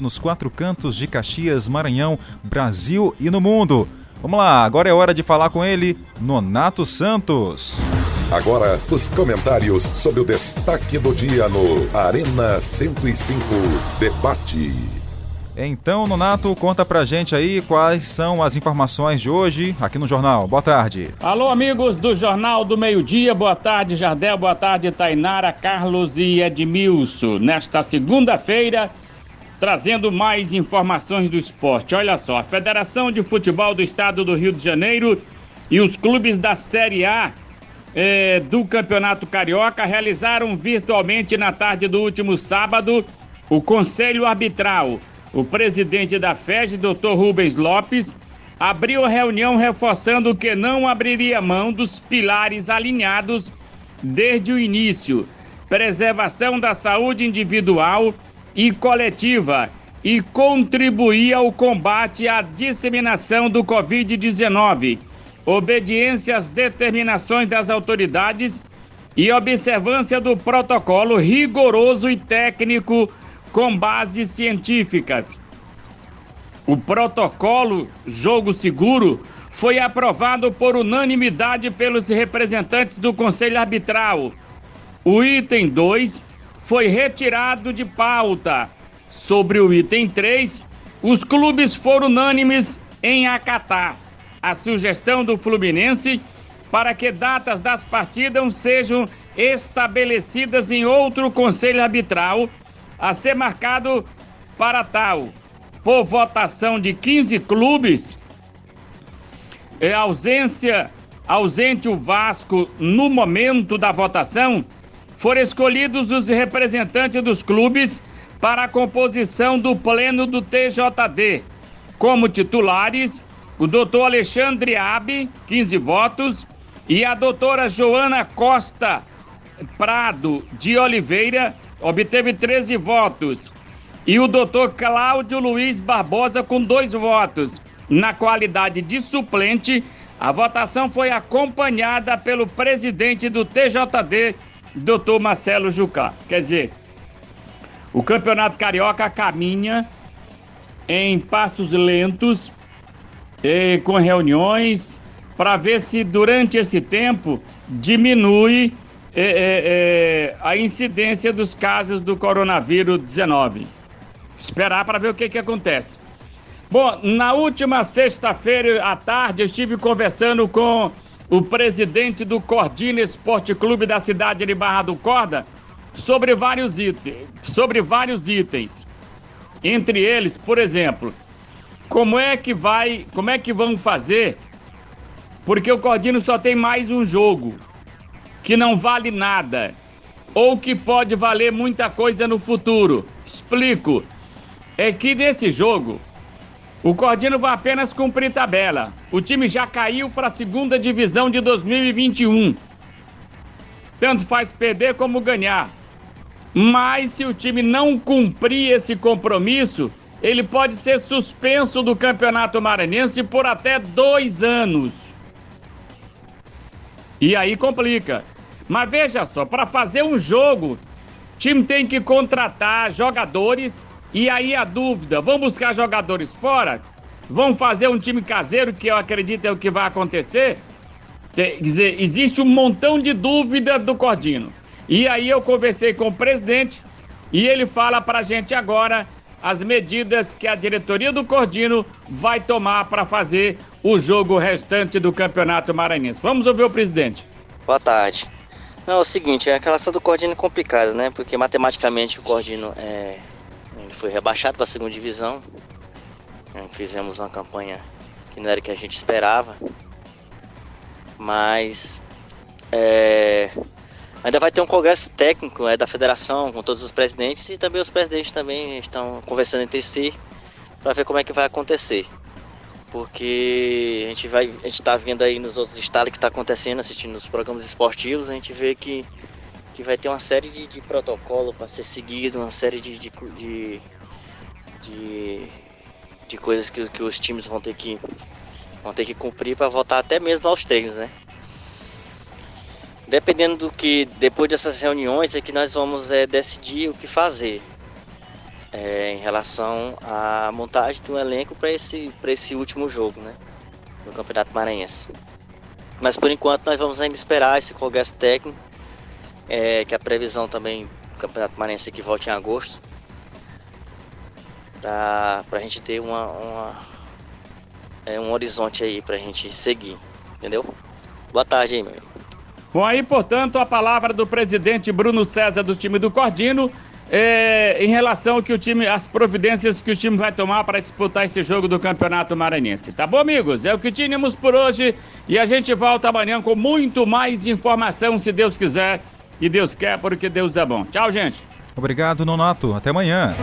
nos quatro cantos de Caxias, Maranhão, Brasil e no mundo. Vamos lá, agora é hora de falar com ele, Nonato Santos. Agora, os comentários sobre o destaque do dia no Arena 105 Debate. Então, Nonato, conta pra gente aí quais são as informações de hoje aqui no jornal. Boa tarde. Alô, amigos do Jornal do Meio Dia. Boa tarde, Jardel. Boa tarde, Tainara, Carlos e Edmilson. Nesta segunda-feira, trazendo mais informações do esporte. Olha só, a Federação de Futebol do Estado do Rio de Janeiro e os clubes da Série A eh, do Campeonato Carioca realizaram virtualmente na tarde do último sábado o Conselho Arbitral. O presidente da FED, Dr. Rubens Lopes, abriu a reunião reforçando que não abriria mão dos pilares alinhados desde o início: preservação da saúde individual e coletiva e contribuir ao combate à disseminação do Covid-19, obediência às determinações das autoridades e observância do protocolo rigoroso e técnico com bases científicas. O protocolo Jogo Seguro foi aprovado por unanimidade pelos representantes do Conselho Arbitral. O item 2 foi retirado de pauta. Sobre o item 3, os clubes foram unânimes em acatar a sugestão do Fluminense para que datas das partidas sejam estabelecidas em outro conselho arbitral a ser marcado para tal. Por votação de 15 clubes, é ausência ausente o Vasco no momento da votação, foram escolhidos os representantes dos clubes para a composição do pleno do TJD. Como titulares, o doutor Alexandre Abe, 15 votos, e a doutora Joana Costa Prado de Oliveira, obteve 13 votos. E o doutor Cláudio Luiz Barbosa, com dois votos. Na qualidade de suplente, a votação foi acompanhada pelo presidente do TJD, doutor Marcelo Jucá. Quer dizer, o Campeonato Carioca caminha em passos lentos, eh, com reuniões, para ver se durante esse tempo diminui eh, eh, a incidência dos casos do coronavírus 19. Esperar para ver o que, que acontece. Bom, na última sexta-feira à tarde, eu estive conversando com o presidente do Cordina Esporte Clube da cidade de Barra do Corda, sobre vários itens, sobre vários itens. Entre eles, por exemplo, como é que vai, como é que vão fazer? Porque o Cordino só tem mais um jogo que não vale nada ou que pode valer muita coisa no futuro. Explico. É que nesse jogo o Cordino vai apenas cumprir tabela. O time já caiu para a segunda divisão de 2021. Tanto faz perder como ganhar. Mas se o time não cumprir esse compromisso, ele pode ser suspenso do Campeonato Maranhense por até dois anos. E aí complica. Mas veja só, para fazer um jogo, time tem que contratar jogadores e aí a dúvida, vão buscar jogadores fora? Vão fazer um time caseiro, que eu acredito é o que vai acontecer? Quer dizer, existe um montão de dúvida do Cordino. E aí eu conversei com o presidente e ele fala pra gente agora as medidas que a diretoria do Cordino vai tomar para fazer o jogo restante do Campeonato Maranhense. Vamos ouvir o presidente. Boa tarde. Não, é o seguinte, a relação do Cordino é complicada, né? Porque matematicamente o Cordino é, ele foi rebaixado para a segunda divisão. Fizemos uma campanha que não era o que a gente esperava. Mas é, ainda vai ter um congresso técnico é, da federação com todos os presidentes e também os presidentes também estão conversando entre si para ver como é que vai acontecer. Porque a gente vai, a gente está vendo aí nos outros estados que está acontecendo, assistindo os programas esportivos, a gente vê que que vai ter uma série de, de protocolo para ser seguido, uma série de, de, de, de, de coisas que, que os times vão ter que, vão ter que cumprir para voltar até mesmo aos treinos, né? Dependendo do que, depois dessas reuniões, é que nós vamos é, decidir o que fazer. é, em relação à montagem um elenco para esse, esse último jogo, né? No Campeonato Maranhense. Mas por enquanto nós vamos ainda esperar esse congresso técnico, é, que a previsão também do Campeonato Maranhense que volte em agosto, para a gente ter uma, uma é, um horizonte aí para a gente seguir, entendeu? Boa tarde aí, meu amigo. Bom, aí, portanto, a palavra do presidente Bruno César do time do Cordino é, em relação que o time, as providências que o time vai tomar para disputar esse jogo do Campeonato Maranhense. Tá bom, amigos? É o que tínhamos por hoje e a gente volta amanhã com muito mais informação, se Deus quiser. E Deus quer, porque Deus é bom. Tchau, gente. Obrigado, Nonato. Até amanhã.